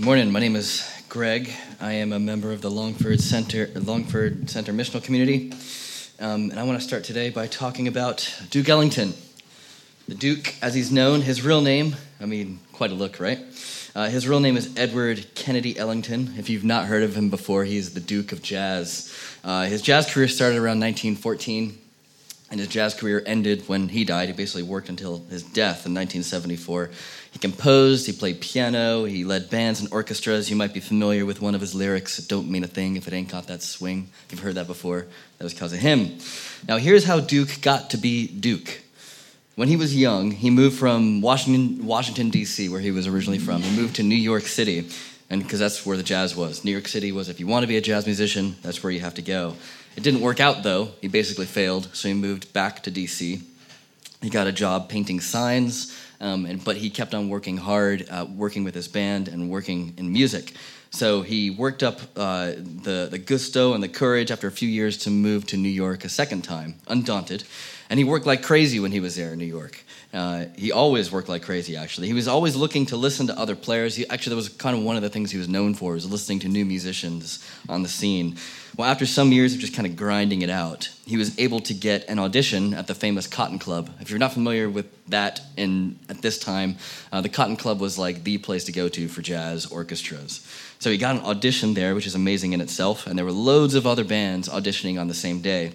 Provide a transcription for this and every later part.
Morning. My name is Greg. I am a member of the Longford Center, Longford Center Missional Community, um, and I want to start today by talking about Duke Ellington. The Duke, as he's known, his real name. I mean, quite a look, right? Uh, his real name is Edward Kennedy Ellington. If you've not heard of him before, he's the Duke of Jazz. Uh, his jazz career started around 1914 and his jazz career ended when he died. He basically worked until his death in 1974. He composed, he played piano, he led bands and orchestras. You might be familiar with one of his lyrics, Don't Mean a Thing if it ain't got that swing. You've heard that before. That was because of him. Now, here's how Duke got to be Duke. When he was young, he moved from Washington, Washington D.C., where he was originally from. He moved to New York City, and because that's where the jazz was. New York City was if you want to be a jazz musician, that's where you have to go. It didn't work out though. He basically failed, so he moved back to DC. He got a job painting signs, um, and, but he kept on working hard, uh, working with his band and working in music. So he worked up uh, the, the gusto and the courage after a few years to move to New York a second time, undaunted. And he worked like crazy when he was there in New York. Uh, he always worked like crazy, actually. He was always looking to listen to other players. He, actually, that was kind of one of the things he was known for, was listening to new musicians on the scene. Well, after some years of just kind of grinding it out, he was able to get an audition at the famous Cotton Club. If you're not familiar with that in, at this time, uh, the Cotton Club was like the place to go to for jazz orchestras. So he got an audition there, which is amazing in itself, and there were loads of other bands auditioning on the same day.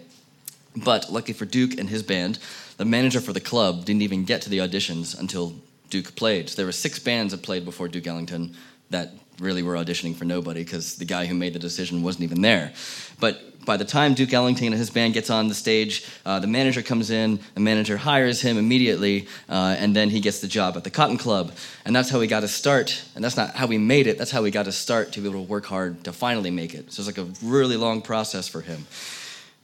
But lucky for Duke and his band, the manager for the club didn't even get to the auditions until Duke played. So there were six bands that played before Duke Ellington that really were auditioning for nobody because the guy who made the decision wasn't even there. But by the time Duke Ellington and his band gets on the stage, uh, the manager comes in, the manager hires him immediately, uh, and then he gets the job at the Cotton Club. And that's how he got to start. And that's not how we made it, that's how we got to start to be able to work hard to finally make it. So it's like a really long process for him.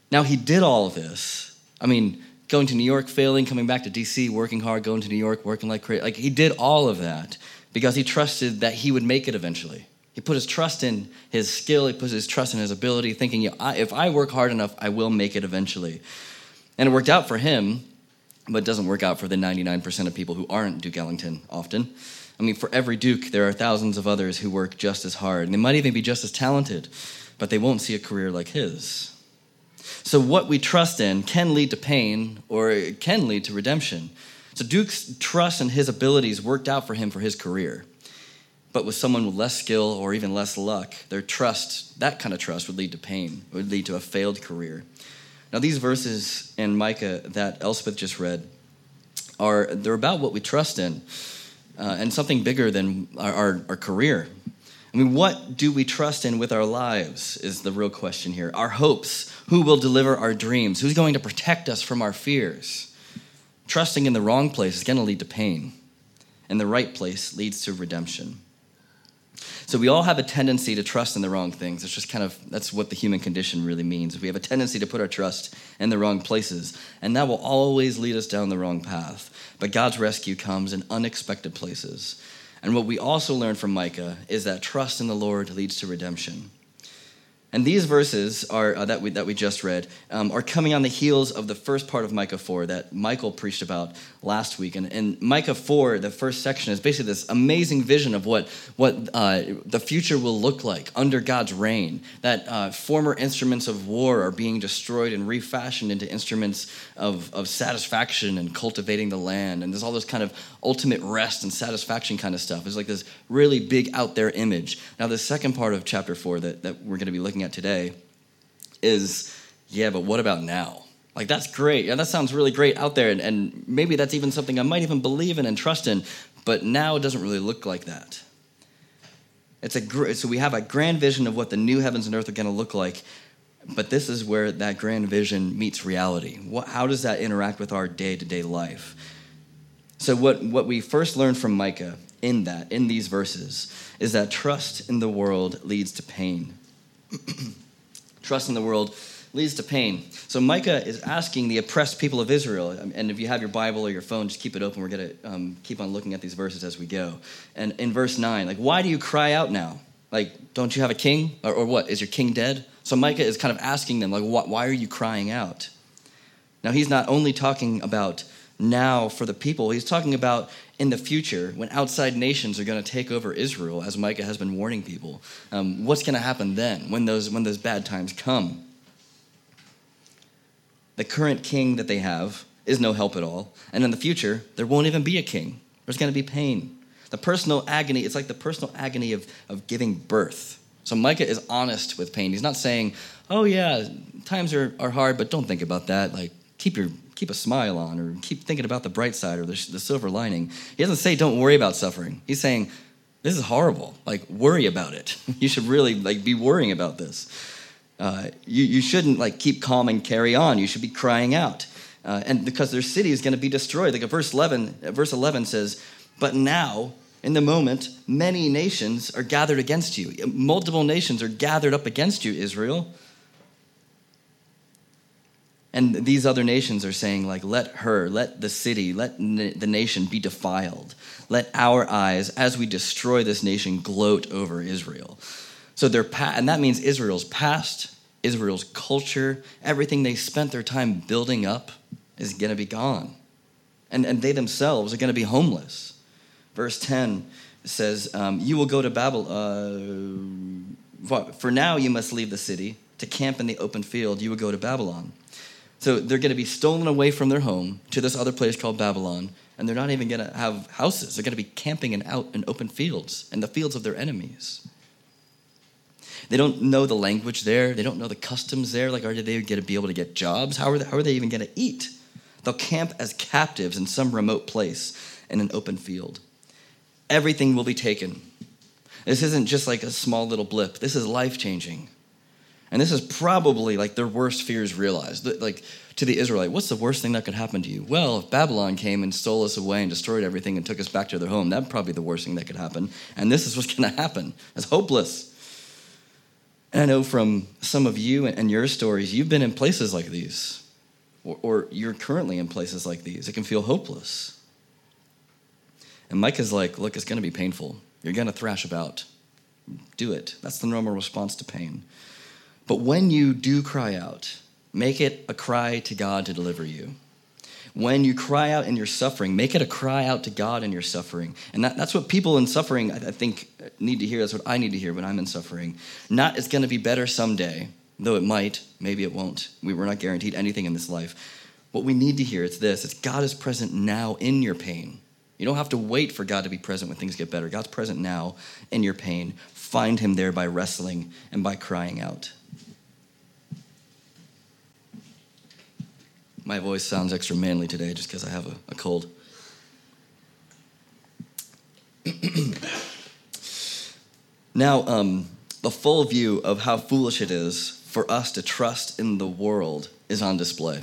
Now, he did all of this. I mean, going to New York, failing, coming back to DC, working hard, going to New York, working like crazy. Like, he did all of that because he trusted that he would make it eventually. He put his trust in his skill, he put his trust in his ability, thinking, if I work hard enough, I will make it eventually. And it worked out for him, but it doesn't work out for the 99% of people who aren't Duke Ellington often. I mean, for every Duke, there are thousands of others who work just as hard, and they might even be just as talented, but they won't see a career like his. So, what we trust in can lead to pain or it can lead to redemption. So Duke's trust and his abilities worked out for him for his career. But with someone with less skill or even less luck, their trust, that kind of trust, would lead to pain, it would lead to a failed career. Now, these verses in Micah that Elspeth just read are they're about what we trust in uh, and something bigger than our, our, our career. I mean, what do we trust in with our lives is the real question here. Our hopes, who will deliver our dreams, who's going to protect us from our fears. Trusting in the wrong place is going to lead to pain, and the right place leads to redemption. So we all have a tendency to trust in the wrong things. It's just kind of that's what the human condition really means. We have a tendency to put our trust in the wrong places, and that will always lead us down the wrong path. But God's rescue comes in unexpected places. And what we also learn from Micah is that trust in the Lord leads to redemption. And these verses are, uh, that, we, that we just read um, are coming on the heels of the first part of Micah 4 that Michael preached about last week. And in Micah 4, the first section is basically this amazing vision of what, what uh, the future will look like under God's reign. That uh, former instruments of war are being destroyed and refashioned into instruments of, of satisfaction and cultivating the land. And there's all this kind of ultimate rest and satisfaction kind of stuff. It's like this really big out there image. Now, the second part of chapter 4 that, that we're going to be looking looking at today is yeah, but what about now? Like, that's great. Yeah, that sounds really great out there. And, and maybe that's even something I might even believe in and trust in. But now it doesn't really look like that. It's a, so we have a grand vision of what the new heavens and earth are going to look like. But this is where that grand vision meets reality. What, how does that interact with our day to day life? So, what, what we first learned from Micah in that, in these verses, is that trust in the world leads to pain. Trust in the world leads to pain. So Micah is asking the oppressed people of Israel, and if you have your Bible or your phone, just keep it open. We're going to um, keep on looking at these verses as we go. And in verse 9, like, why do you cry out now? Like, don't you have a king? Or, or what? Is your king dead? So Micah is kind of asking them, like, why are you crying out? Now, he's not only talking about now for the people. He's talking about in the future when outside nations are going to take over Israel, as Micah has been warning people. Um, what's going to happen then when those, when those bad times come? The current king that they have is no help at all. And in the future, there won't even be a king. There's going to be pain. The personal agony, it's like the personal agony of, of giving birth. So Micah is honest with pain. He's not saying, oh, yeah, times are, are hard, but don't think about that. Like, keep your keep a smile on or keep thinking about the bright side or the, the silver lining. He doesn't say don't worry about suffering. He's saying this is horrible. Like worry about it. you should really like be worrying about this. Uh, you, you shouldn't like keep calm and carry on. You should be crying out. Uh, and because their city is going to be destroyed. Like verse 11, verse 11 says, but now in the moment, many nations are gathered against you. Multiple nations are gathered up against you, Israel. And these other nations are saying, like, let her, let the city, let the nation be defiled. Let our eyes, as we destroy this nation, gloat over Israel. So they're, pa- and that means Israel's past, Israel's culture, everything they spent their time building up is going to be gone. And, and they themselves are going to be homeless. Verse 10 says, um, You will go to Babylon. Uh, for now, you must leave the city. To camp in the open field, you will go to Babylon. So they're going to be stolen away from their home to this other place called Babylon, and they're not even going to have houses. They're going to be camping in out in open fields, in the fields of their enemies. They don't know the language there. They don't know the customs there. Like, are they going to be able to get jobs? How are they, how are they even going to eat? They'll camp as captives in some remote place in an open field. Everything will be taken. This isn't just like a small little blip. This is life changing. And this is probably like their worst fears realized. Like to the Israelite, what's the worst thing that could happen to you? Well, if Babylon came and stole us away and destroyed everything and took us back to their home, that'd probably be the worst thing that could happen. And this is what's going to happen. It's hopeless. And I know from some of you and your stories, you've been in places like these, or, or you're currently in places like these. It can feel hopeless. And Micah's like, look, it's going to be painful. You're going to thrash about. Do it. That's the normal response to pain. But when you do cry out, make it a cry to God to deliver you. When you cry out in your suffering, make it a cry out to God in your suffering. And that, that's what people in suffering, I, I think, need to hear. That's what I need to hear when I'm in suffering. Not it's going to be better someday, though it might, maybe it won't. We, we're not guaranteed anything in this life. What we need to hear is this it's God is present now in your pain. You don't have to wait for God to be present when things get better. God's present now in your pain. Find him there by wrestling and by crying out. My voice sounds extra manly today just because I have a, a cold. now, um, the full view of how foolish it is for us to trust in the world is on display.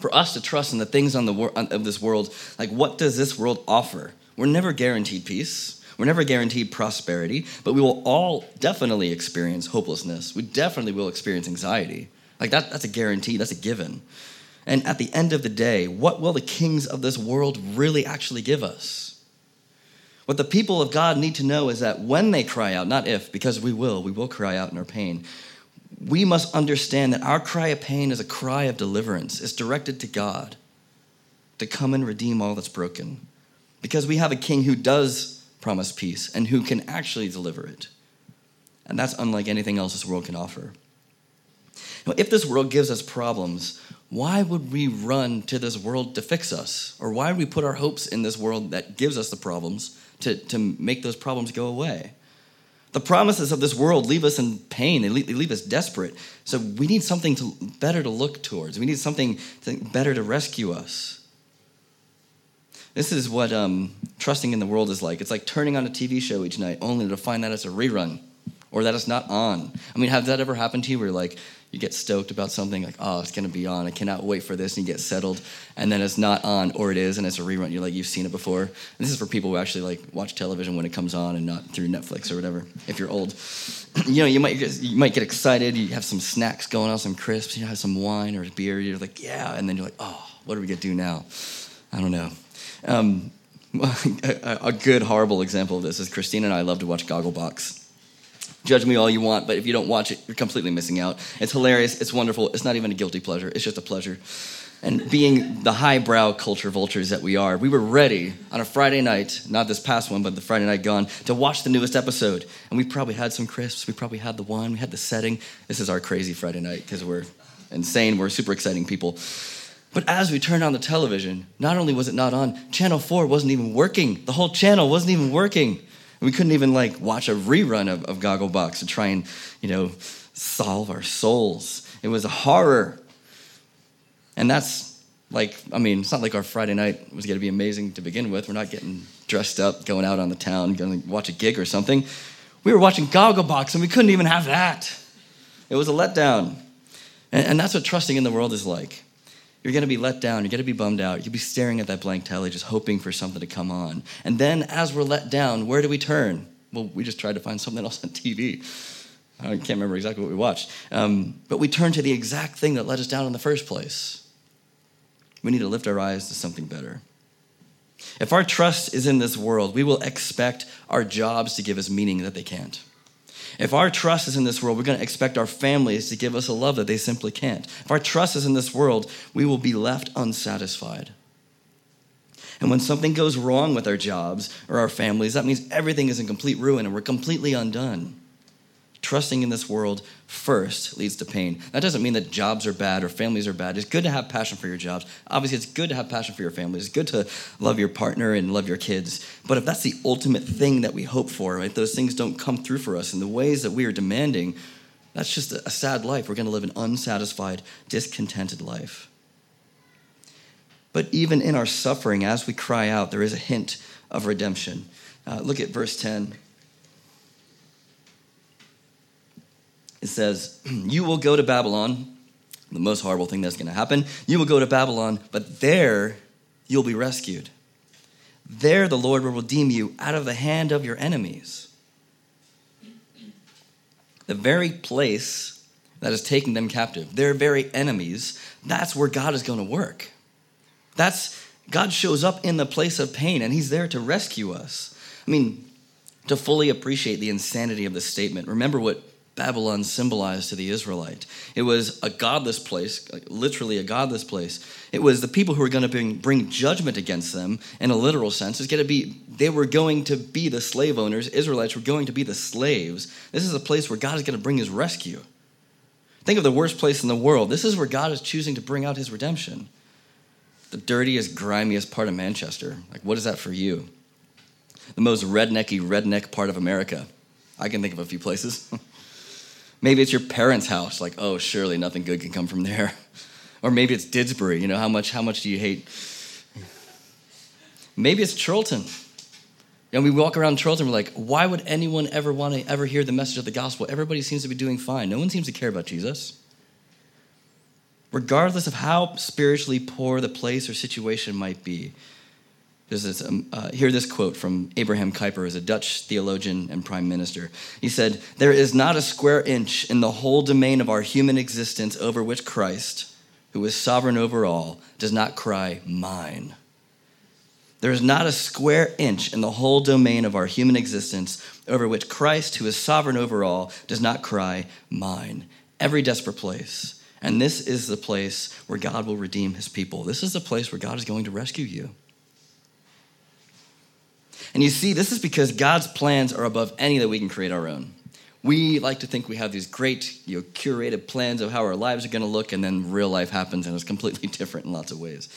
For us to trust in the things on the wor- of this world, like what does this world offer? We're never guaranteed peace. We're never guaranteed prosperity, but we will all definitely experience hopelessness. We definitely will experience anxiety. Like that, that's a guarantee, that's a given. And at the end of the day, what will the kings of this world really actually give us? What the people of God need to know is that when they cry out, not if, because we will, we will cry out in our pain, we must understand that our cry of pain is a cry of deliverance. It's directed to God to come and redeem all that's broken. Because we have a king who does promise peace and who can actually deliver it. And that's unlike anything else this world can offer. Now, if this world gives us problems, why would we run to this world to fix us? Or why would we put our hopes in this world that gives us the problems to, to make those problems go away? The promises of this world leave us in pain, they leave, they leave us desperate. So we need something to, better to look towards, we need something to, better to rescue us. This is what um, trusting in the world is like. It's like turning on a TV show each night only to find that it's a rerun or that it's not on. I mean, has that ever happened to you where you're like you get stoked about something like, oh, it's going to be on. I cannot wait for this. And you get settled. And then it's not on, or it is, and it's a rerun. You're like, you've seen it before. And this is for people who actually like watch television when it comes on and not through Netflix or whatever, if you're old. you know, you might, get, you might get excited. You have some snacks going on, some crisps. You have some wine or beer. You're like, yeah. And then you're like, oh, what are we going to do now? I don't know. Um, a, good, horrible example of this is Christine and I love to watch Gogglebox. Judge me all you want, but if you don't watch it, you're completely missing out. It's hilarious. It's wonderful. It's not even a guilty pleasure. It's just a pleasure. And being the highbrow culture vultures that we are, we were ready on a Friday night, not this past one, but the Friday night gone, to watch the newest episode. And we probably had some crisps, we probably had the wine, we had the setting. This is our crazy Friday night because we're insane, we're super exciting people. But as we turned on the television, not only was it not on, Channel 4 wasn't even working. The whole channel wasn't even working. We couldn't even like watch a rerun of, of Gogglebox to try and, you know, solve our souls. It was a horror. And that's like, I mean, it's not like our Friday night was going to be amazing to begin with. We're not getting dressed up, going out on the town, going to watch a gig or something. We were watching Gogglebox and we couldn't even have that. It was a letdown. And, and that's what trusting in the world is like. You're going to be let down. You're going to be bummed out. You'll be staring at that blank telly, just hoping for something to come on. And then, as we're let down, where do we turn? Well, we just tried to find something else on TV. I can't remember exactly what we watched. Um, but we turn to the exact thing that let us down in the first place. We need to lift our eyes to something better. If our trust is in this world, we will expect our jobs to give us meaning that they can't. If our trust is in this world, we're going to expect our families to give us a love that they simply can't. If our trust is in this world, we will be left unsatisfied. And when something goes wrong with our jobs or our families, that means everything is in complete ruin and we're completely undone. Trusting in this world first leads to pain. That doesn't mean that jobs are bad or families are bad. It's good to have passion for your jobs. Obviously, it's good to have passion for your family. It's good to love your partner and love your kids. But if that's the ultimate thing that we hope for, right, those things don't come through for us in the ways that we are demanding, that's just a sad life. We're going to live an unsatisfied, discontented life. But even in our suffering, as we cry out, there is a hint of redemption. Uh, look at verse 10. It says, You will go to Babylon, the most horrible thing that's going to happen. You will go to Babylon, but there you'll be rescued. There the Lord will redeem you out of the hand of your enemies. The very place that is taking them captive, their very enemies, that's where God is going to work. That's God shows up in the place of pain and he's there to rescue us. I mean, to fully appreciate the insanity of this statement, remember what Babylon symbolized to the Israelite. It was a godless place, literally a godless place. It was the people who were going to bring, bring judgment against them in a literal sense. It's going to be they were going to be the slave owners. Israelites were going to be the slaves. This is a place where God is going to bring his rescue. Think of the worst place in the world. This is where God is choosing to bring out his redemption. The dirtiest, grimiest part of Manchester. Like, what is that for you? The most rednecky, redneck part of America. I can think of a few places. Maybe it's your parents' house, like, oh, surely nothing good can come from there. Or maybe it's Didsbury, you know, how much, how much do you hate? Maybe it's Chorlton. And we walk around Chorlton, we're like, why would anyone ever want to ever hear the message of the gospel? Everybody seems to be doing fine. No one seems to care about Jesus. Regardless of how spiritually poor the place or situation might be, this, um, uh, hear this quote from Abraham Kuyper, as a Dutch theologian and prime minister. He said, There is not a square inch in the whole domain of our human existence over which Christ, who is sovereign over all, does not cry, Mine. There is not a square inch in the whole domain of our human existence over which Christ, who is sovereign over all, does not cry, Mine. Every desperate place. And this is the place where God will redeem his people. This is the place where God is going to rescue you. And you see, this is because God's plans are above any that we can create our own. We like to think we have these great, you know, curated plans of how our lives are going to look, and then real life happens and it's completely different in lots of ways.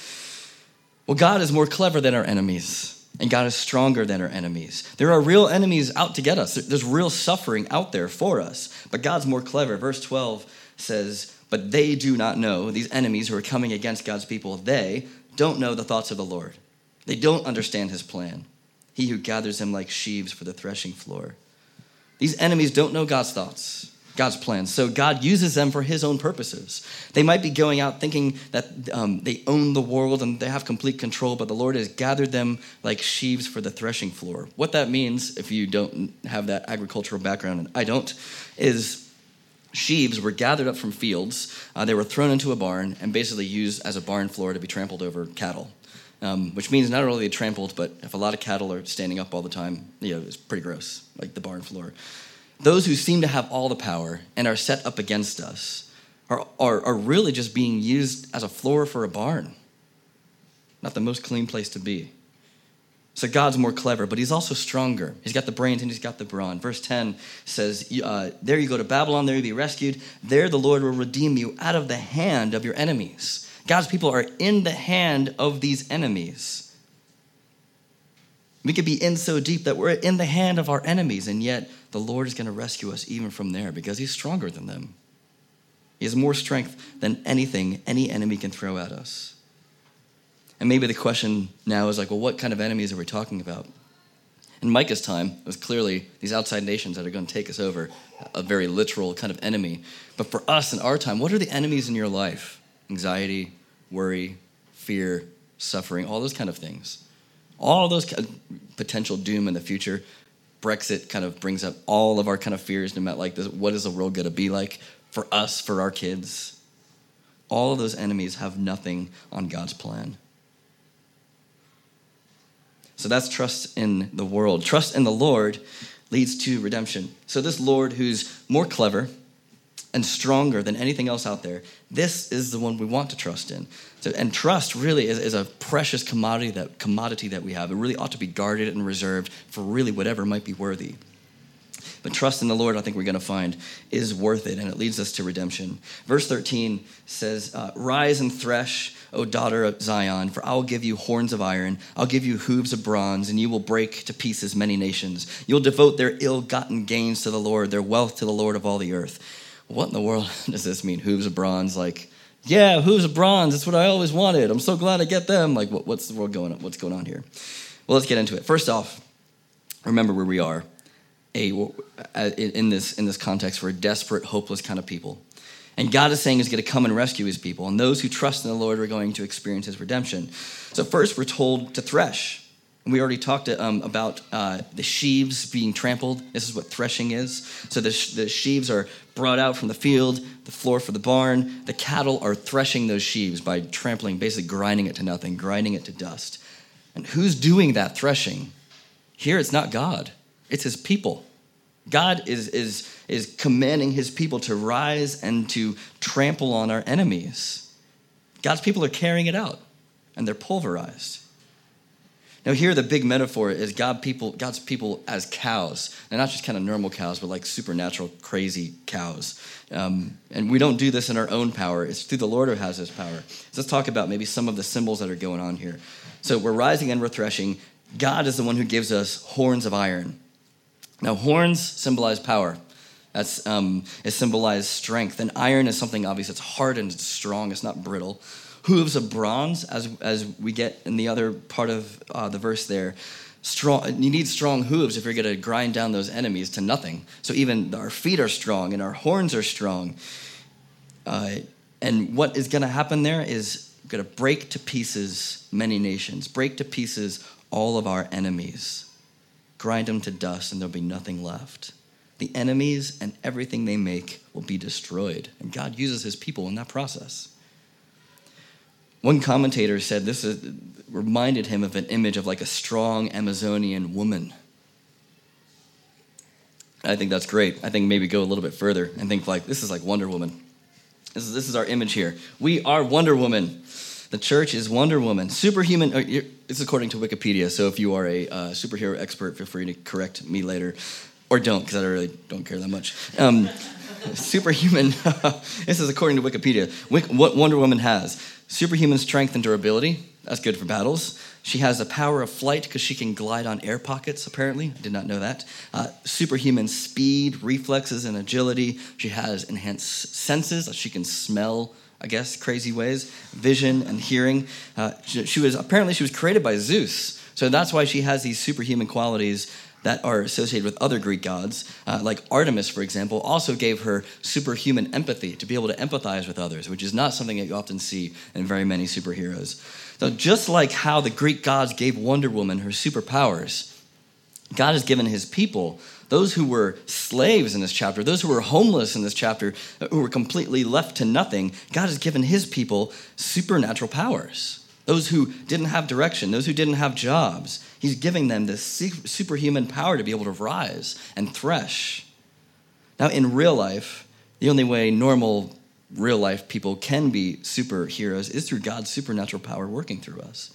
Well, God is more clever than our enemies, and God is stronger than our enemies. There are real enemies out to get us, there's real suffering out there for us, but God's more clever. Verse 12 says, But they do not know, these enemies who are coming against God's people, they don't know the thoughts of the Lord. They don't understand his plan he who gathers them like sheaves for the threshing floor. These enemies don't know God's thoughts, God's plans. So God uses them for his own purposes. They might be going out thinking that um, they own the world and they have complete control, but the Lord has gathered them like sheaves for the threshing floor. What that means, if you don't have that agricultural background, and I don't, is sheaves were gathered up from fields. Uh, they were thrown into a barn and basically used as a barn floor to be trampled over cattle um, which means not only they trampled, but if a lot of cattle are standing up all the time, you know, it's pretty gross, like the barn floor. Those who seem to have all the power and are set up against us, are, are, are really just being used as a floor for a barn. Not the most clean place to be. So God's more clever, but he's also stronger. He's got the brains and he's got the brawn. Verse 10 says, uh, There you go to Babylon, there you be rescued. There the Lord will redeem you out of the hand of your enemies. God's people are in the hand of these enemies. We could be in so deep that we're in the hand of our enemies, and yet the Lord is going to rescue us even from there because he's stronger than them. He has more strength than anything any enemy can throw at us. And maybe the question now is like, well, what kind of enemies are we talking about? In Micah's time, it was clearly these outside nations that are going to take us over, a very literal kind of enemy. But for us in our time, what are the enemies in your life? Anxiety, worry, fear, suffering, all those kind of things. All those potential doom in the future. Brexit kind of brings up all of our kind of fears, no matter like this, what is the world going to be like for us, for our kids? All of those enemies have nothing on God's plan. So that's trust in the world. Trust in the Lord leads to redemption. So, this Lord who's more clever and stronger than anything else out there, this is the one we want to trust in. So, and trust really is, is a precious commodity that, commodity that we have. It really ought to be guarded and reserved for really whatever might be worthy. But trust in the Lord, I think we're going to find, is worth it, and it leads us to redemption. Verse 13 says, uh, Rise and thresh, O daughter of Zion, for I will give you horns of iron, I'll give you hooves of bronze, and you will break to pieces many nations. You'll devote their ill gotten gains to the Lord, their wealth to the Lord of all the earth. What in the world does this mean? Hooves of bronze? Like, yeah, hooves of bronze. That's what I always wanted. I'm so glad I get them. Like, what, what's the world going on? What's going on here? Well, let's get into it. First off, remember where we are a in this in this context for a desperate, hopeless kind of people. And God is saying He's going to come and rescue His people, and those who trust in the Lord are going to experience His redemption. So first, we're told to thresh. We already talked um, about uh, the sheaves being trampled. This is what threshing is. So the, the sheaves are brought out from the field, the floor for the barn. The cattle are threshing those sheaves by trampling, basically grinding it to nothing, grinding it to dust. And who's doing that threshing? Here, it's not God it's his people. God is, is, is commanding his people to rise and to trample on our enemies. God's people are carrying it out, and they're pulverized. Now, here the big metaphor is God people, God's people as cows, and not just kind of normal cows, but like supernatural, crazy cows. Um, and we don't do this in our own power; it's through the Lord who has this power. So let's talk about maybe some of the symbols that are going on here. So we're rising and we're threshing. God is the one who gives us horns of iron. Now, horns symbolize power. That's um, it symbolizes strength, and iron is something obvious. It's hard and it's strong. It's not brittle. Hooves of bronze, as as we get in the other part of uh, the verse there. Strong. You need strong hooves if you're going to grind down those enemies to nothing. So even our feet are strong and our horns are strong. Uh, and what is going to happen there is going to break to pieces many nations, break to pieces all of our enemies grind them to dust, and there'll be nothing left. The enemies and everything they make will be destroyed. And God uses his people in that process. One commentator said this is, reminded him of an image of like a strong Amazonian woman. I think that's great. I think maybe go a little bit further and think like this is like Wonder Woman. This is, this is our image here. We are Wonder Woman. The church is Wonder Woman. Superhuman, uh, it's according to Wikipedia, so if you are a uh, superhero expert, feel free to correct me later. Or don't, because I really don't care that much. Um, superhuman, this is according to Wikipedia. What Wonder Woman has superhuman strength and durability. That's good for battles. She has the power of flight because she can glide on air pockets, apparently. I did not know that. Uh, superhuman speed, reflexes, and agility. She has enhanced senses. She can smell I guess, crazy ways, vision and hearing. Uh, she, she was apparently she was created by Zeus, so that's why she has these superhuman qualities that are associated with other Greek gods, uh, like Artemis, for example, also gave her superhuman empathy to be able to empathize with others, which is not something that you often see in very many superheroes. So, just like how the Greek gods gave Wonder Woman her superpowers, God has given his people those who were slaves in this chapter, those who were homeless in this chapter, who were completely left to nothing, God has given his people supernatural powers. Those who didn't have direction, those who didn't have jobs, he's giving them this superhuman power to be able to rise and thresh. Now, in real life, the only way normal real life people can be superheroes is through God's supernatural power working through us.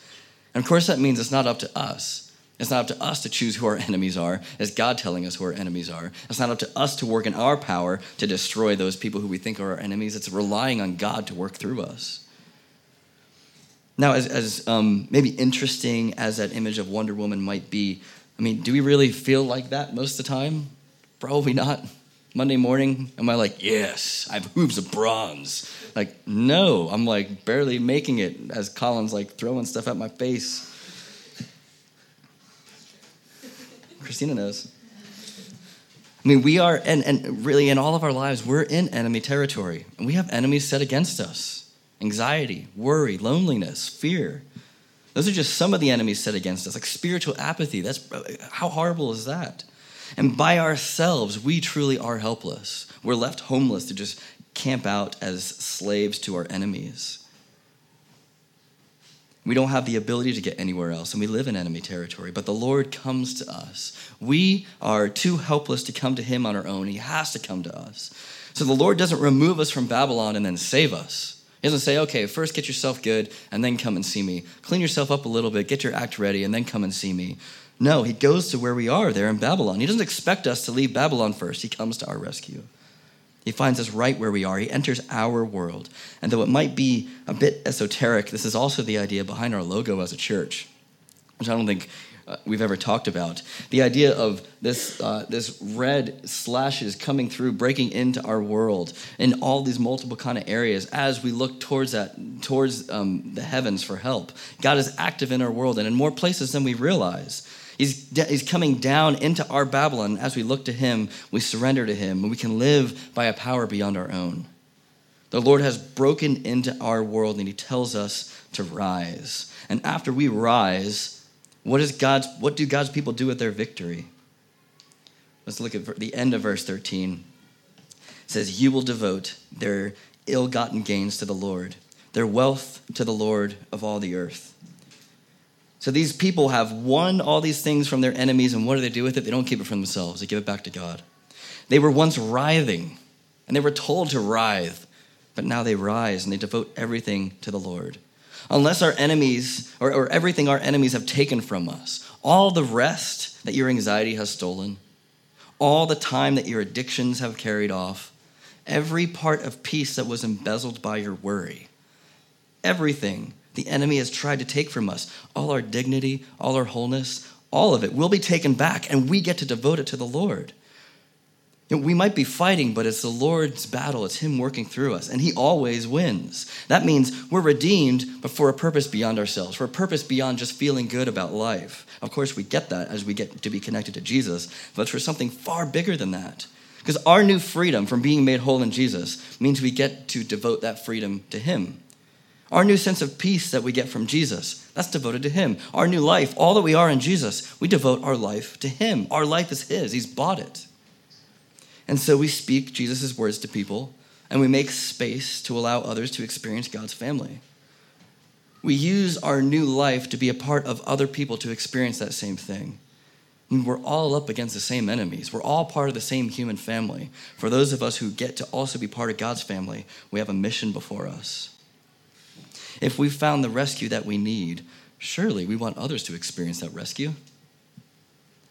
And of course, that means it's not up to us. It's not up to us to choose who our enemies are. It's God telling us who our enemies are. It's not up to us to work in our power to destroy those people who we think are our enemies. It's relying on God to work through us. Now, as, as um, maybe interesting as that image of Wonder Woman might be, I mean, do we really feel like that most of the time? Probably not. Monday morning, am I like, yes, I have hooves of bronze? Like, no, I'm like barely making it as Colin's like throwing stuff at my face. Christina knows. I mean, we are, and, and really in all of our lives, we're in enemy territory. And we have enemies set against us anxiety, worry, loneliness, fear. Those are just some of the enemies set against us, like spiritual apathy. That's how horrible is that? And by ourselves, we truly are helpless. We're left homeless to just camp out as slaves to our enemies. We don't have the ability to get anywhere else, and we live in enemy territory. But the Lord comes to us. We are too helpless to come to Him on our own. He has to come to us. So the Lord doesn't remove us from Babylon and then save us. He doesn't say, okay, first get yourself good and then come and see me. Clean yourself up a little bit, get your act ready, and then come and see me. No, he goes to where we are there in Babylon. He doesn't expect us to leave Babylon first, he comes to our rescue. He finds us right where we are. He enters our world. And though it might be a bit esoteric, this is also the idea behind our logo as a church, which I don't think uh, we've ever talked about. The idea of this, uh, this red slashes coming through, breaking into our world in all these multiple kind of areas as we look towards that, towards um, the heavens for help. God is active in our world and in more places than we realize. He's, he's coming down into our Babylon. As we look to him, we surrender to him, and we can live by a power beyond our own. The Lord has broken into our world, and he tells us to rise. And after we rise, what, is God's, what do God's people do with their victory? Let's look at the end of verse 13. It says, You will devote their ill gotten gains to the Lord, their wealth to the Lord of all the earth. So these people have won all these things from their enemies, and what do they do with it? They don't keep it for themselves, they give it back to God. They were once writhing, and they were told to writhe, but now they rise and they devote everything to the Lord unless our enemies, or, or everything our enemies have taken from us, all the rest that your anxiety has stolen, all the time that your addictions have carried off, every part of peace that was embezzled by your worry, everything the enemy has tried to take from us, all our dignity, all our wholeness, all of it will be taken back, and we get to devote it to the Lord. You know, we might be fighting, but it's the Lord's battle. It's Him working through us, and He always wins. That means we're redeemed, but for a purpose beyond ourselves, for a purpose beyond just feeling good about life. Of course, we get that as we get to be connected to Jesus, but for something far bigger than that. Because our new freedom from being made whole in Jesus means we get to devote that freedom to Him. Our new sense of peace that we get from Jesus, that's devoted to Him. Our new life, all that we are in Jesus, we devote our life to Him. Our life is His, He's bought it. And so we speak Jesus' words to people and we make space to allow others to experience God's family. We use our new life to be a part of other people to experience that same thing. And we're all up against the same enemies. We're all part of the same human family. For those of us who get to also be part of God's family, we have a mission before us. If we've found the rescue that we need, surely we want others to experience that rescue.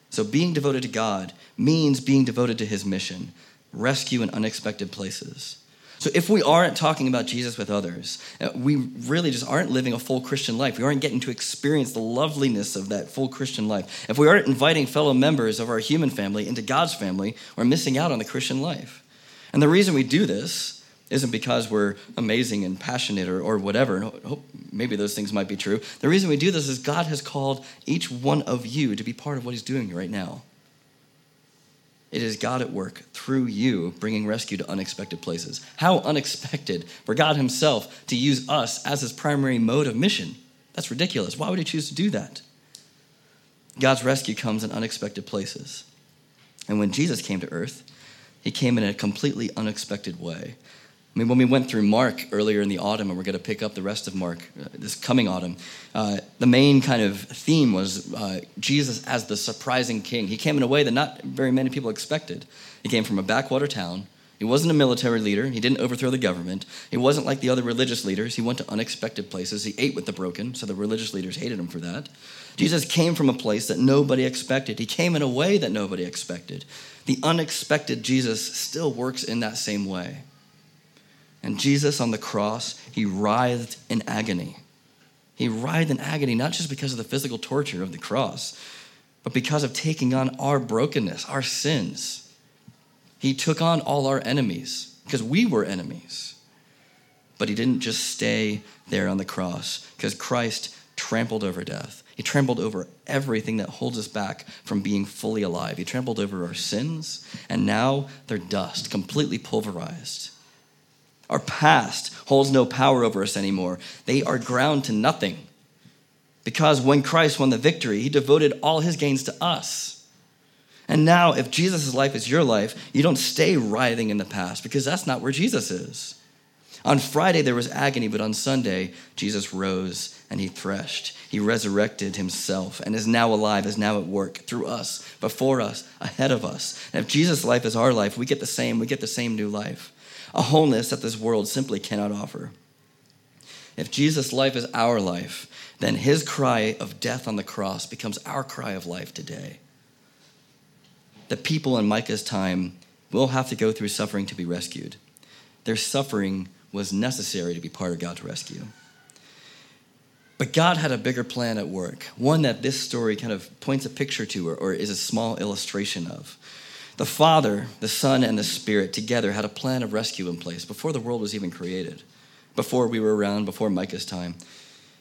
So, being devoted to God means being devoted to his mission rescue in unexpected places. So, if we aren't talking about Jesus with others, uh, we really just aren't living a full Christian life. We aren't getting to experience the loveliness of that full Christian life. If we aren't inviting fellow members of our human family into God's family, we're missing out on the Christian life. And the reason we do this isn't because we're amazing and passionate or, or whatever. Maybe those things might be true. The reason we do this is God has called each one of you to be part of what He's doing right now. It is God at work through you bringing rescue to unexpected places. How unexpected for God Himself to use us as His primary mode of mission. That's ridiculous. Why would He choose to do that? God's rescue comes in unexpected places. And when Jesus came to earth, He came in a completely unexpected way. I mean, when we went through Mark earlier in the autumn, and we're going to pick up the rest of Mark uh, this coming autumn, uh, the main kind of theme was uh, Jesus as the surprising king. He came in a way that not very many people expected. He came from a backwater town He wasn't a military leader. He didn't overthrow the government. He wasn't like the other religious leaders. He went to unexpected places. He ate with the broken, so the religious leaders hated him for that. Jesus came from a place that nobody expected. He came in a way that nobody expected. The unexpected Jesus still works in that same way. And Jesus on the cross, he writhed in agony. He writhed in agony not just because of the physical torture of the cross, but because of taking on our brokenness, our sins. He took on all our enemies because we were enemies. But he didn't just stay there on the cross because Christ trampled over death. He trampled over everything that holds us back from being fully alive. He trampled over our sins, and now they're dust, completely pulverized. Our past holds no power over us anymore. They are ground to nothing. Because when Christ won the victory, he devoted all his gains to us. And now, if Jesus' life is your life, you don't stay writhing in the past because that's not where Jesus is. On Friday, there was agony, but on Sunday, Jesus rose and he threshed. He resurrected himself and is now alive, is now at work through us, before us, ahead of us. And if Jesus' life is our life, we get the same, we get the same new life, a wholeness that this world simply cannot offer. If Jesus' life is our life, then his cry of death on the cross becomes our cry of life today the people in Micah's time will have to go through suffering to be rescued. Their suffering was necessary to be part of God's rescue. But God had a bigger plan at work, one that this story kind of points a picture to or, or is a small illustration of. The Father, the Son, and the Spirit together had a plan of rescue in place before the world was even created, before we were around, before Micah's time.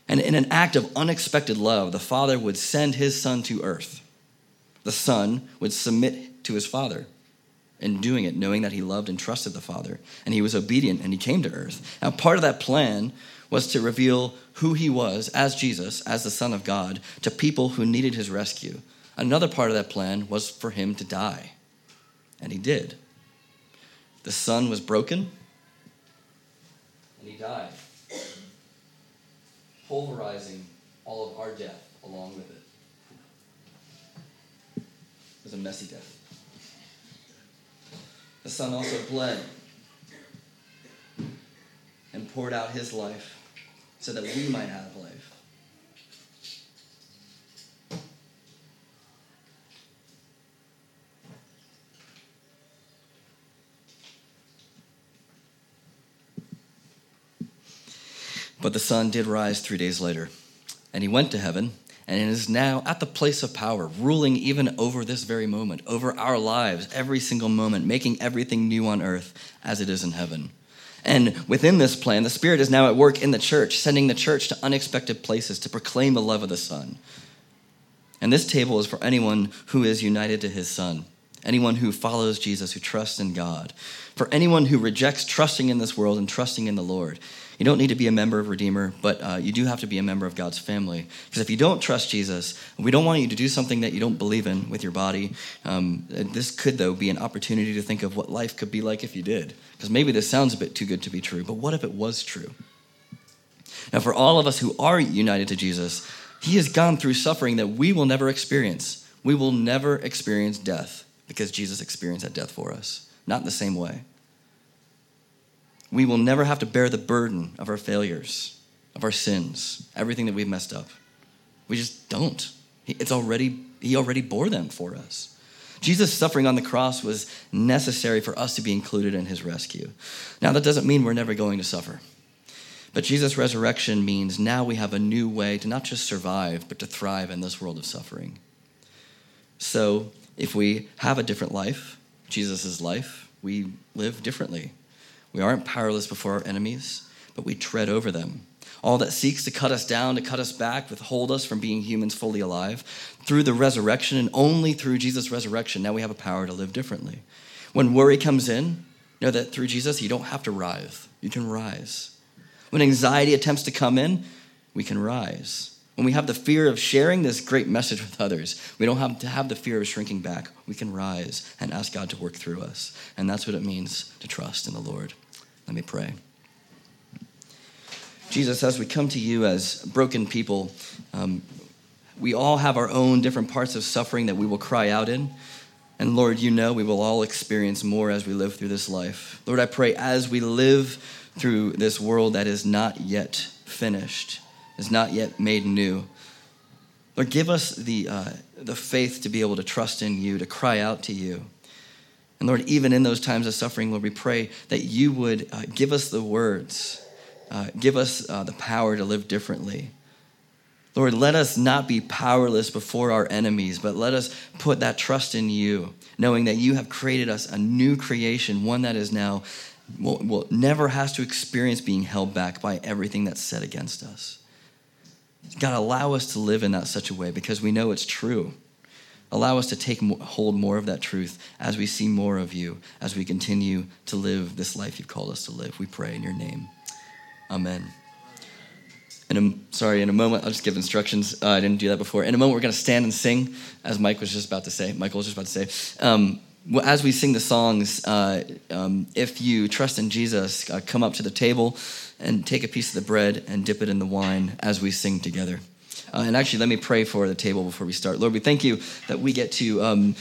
And in an act of unexpected love, the Father would send his Son to earth the Son would submit to his Father in doing it, knowing that he loved and trusted the Father. And he was obedient and he came to earth. Now, part of that plan was to reveal who he was as Jesus, as the Son of God, to people who needed his rescue. Another part of that plan was for him to die. And he did. The Son was broken, and he died, pulverizing all of our death along with it It was a messy death. The Son also bled and poured out his life so that we might have life. But the Son did rise three days later, and he went to heaven and is now at the place of power, ruling even over this very moment, over our lives, every single moment, making everything new on earth as it is in heaven. And within this plan, the Spirit is now at work in the church, sending the church to unexpected places to proclaim the love of the Son. And this table is for anyone who is united to his Son, anyone who follows Jesus, who trusts in God, for anyone who rejects trusting in this world and trusting in the Lord. You don't need to be a member of Redeemer, but uh, you do have to be a member of God's family. Because if you don't trust Jesus, we don't want you to do something that you don't believe in with your body. Um, this could, though, be an opportunity to think of what life could be like if you did. Because maybe this sounds a bit too good to be true, but what if it was true? Now, for all of us who are united to Jesus, he has gone through suffering that we will never experience. We will never experience death because Jesus experienced that death for us, not in the same way we will never have to bear the burden of our failures, of our sins, everything that we've messed up. We just don't. It's already, he already bore them for us. Jesus' suffering on the cross was necessary for us to be included in his rescue. Now, that doesn't mean we're never going to suffer. But Jesus' resurrection means now we have a new way to not just survive, but to thrive in this world of suffering. So, if we have a different life, Jesus' life, we live differently. We aren't powerless before our enemies, but we tread over them. All that seeks to cut us down, to cut us back, withhold us from being humans fully alive, through the resurrection and only through Jesus' resurrection, now we have a power to live differently. When worry comes in, know that through Jesus, you don't have to writhe, you can rise. When anxiety attempts to come in, we can rise. When we have the fear of sharing this great message with others, we don't have to have the fear of shrinking back. We can rise and ask God to work through us. And that's what it means to trust in the Lord. Let me pray. Jesus, as we come to you as broken people, um, we all have our own different parts of suffering that we will cry out in. And Lord, you know we will all experience more as we live through this life. Lord, I pray as we live through this world that is not yet finished, is not yet made new. Lord, give us the, uh, the faith to be able to trust in you, to cry out to you. And Lord, even in those times of suffering, Lord, we pray that you would uh, give us the words, uh, give us uh, the power to live differently. Lord, let us not be powerless before our enemies, but let us put that trust in you, knowing that you have created us a new creation, one that is now, will, will never has to experience being held back by everything that's said against us. God, allow us to live in that such a way because we know it's true. Allow us to take hold more of that truth as we see more of you, as we continue to live this life you've called us to live. We pray in your name. Amen. In a, sorry, in a moment, I'll just give instructions. Uh, I didn't do that before. In a moment, we're going to stand and sing, as Mike was just about to say. Michael was just about to say. Um, as we sing the songs, uh, um, if you trust in Jesus, uh, come up to the table and take a piece of the bread and dip it in the wine as we sing together. Uh, and actually, let me pray for the table before we start. Lord, we thank you that we get to um,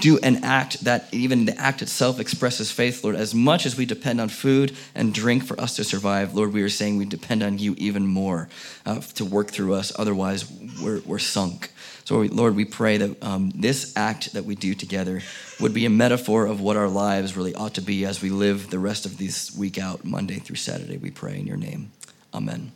do an act that even the act itself expresses faith, Lord. As much as we depend on food and drink for us to survive, Lord, we are saying we depend on you even more uh, to work through us. Otherwise, we're, we're sunk. So, Lord, we pray that um, this act that we do together would be a metaphor of what our lives really ought to be as we live the rest of this week out, Monday through Saturday. We pray in your name. Amen.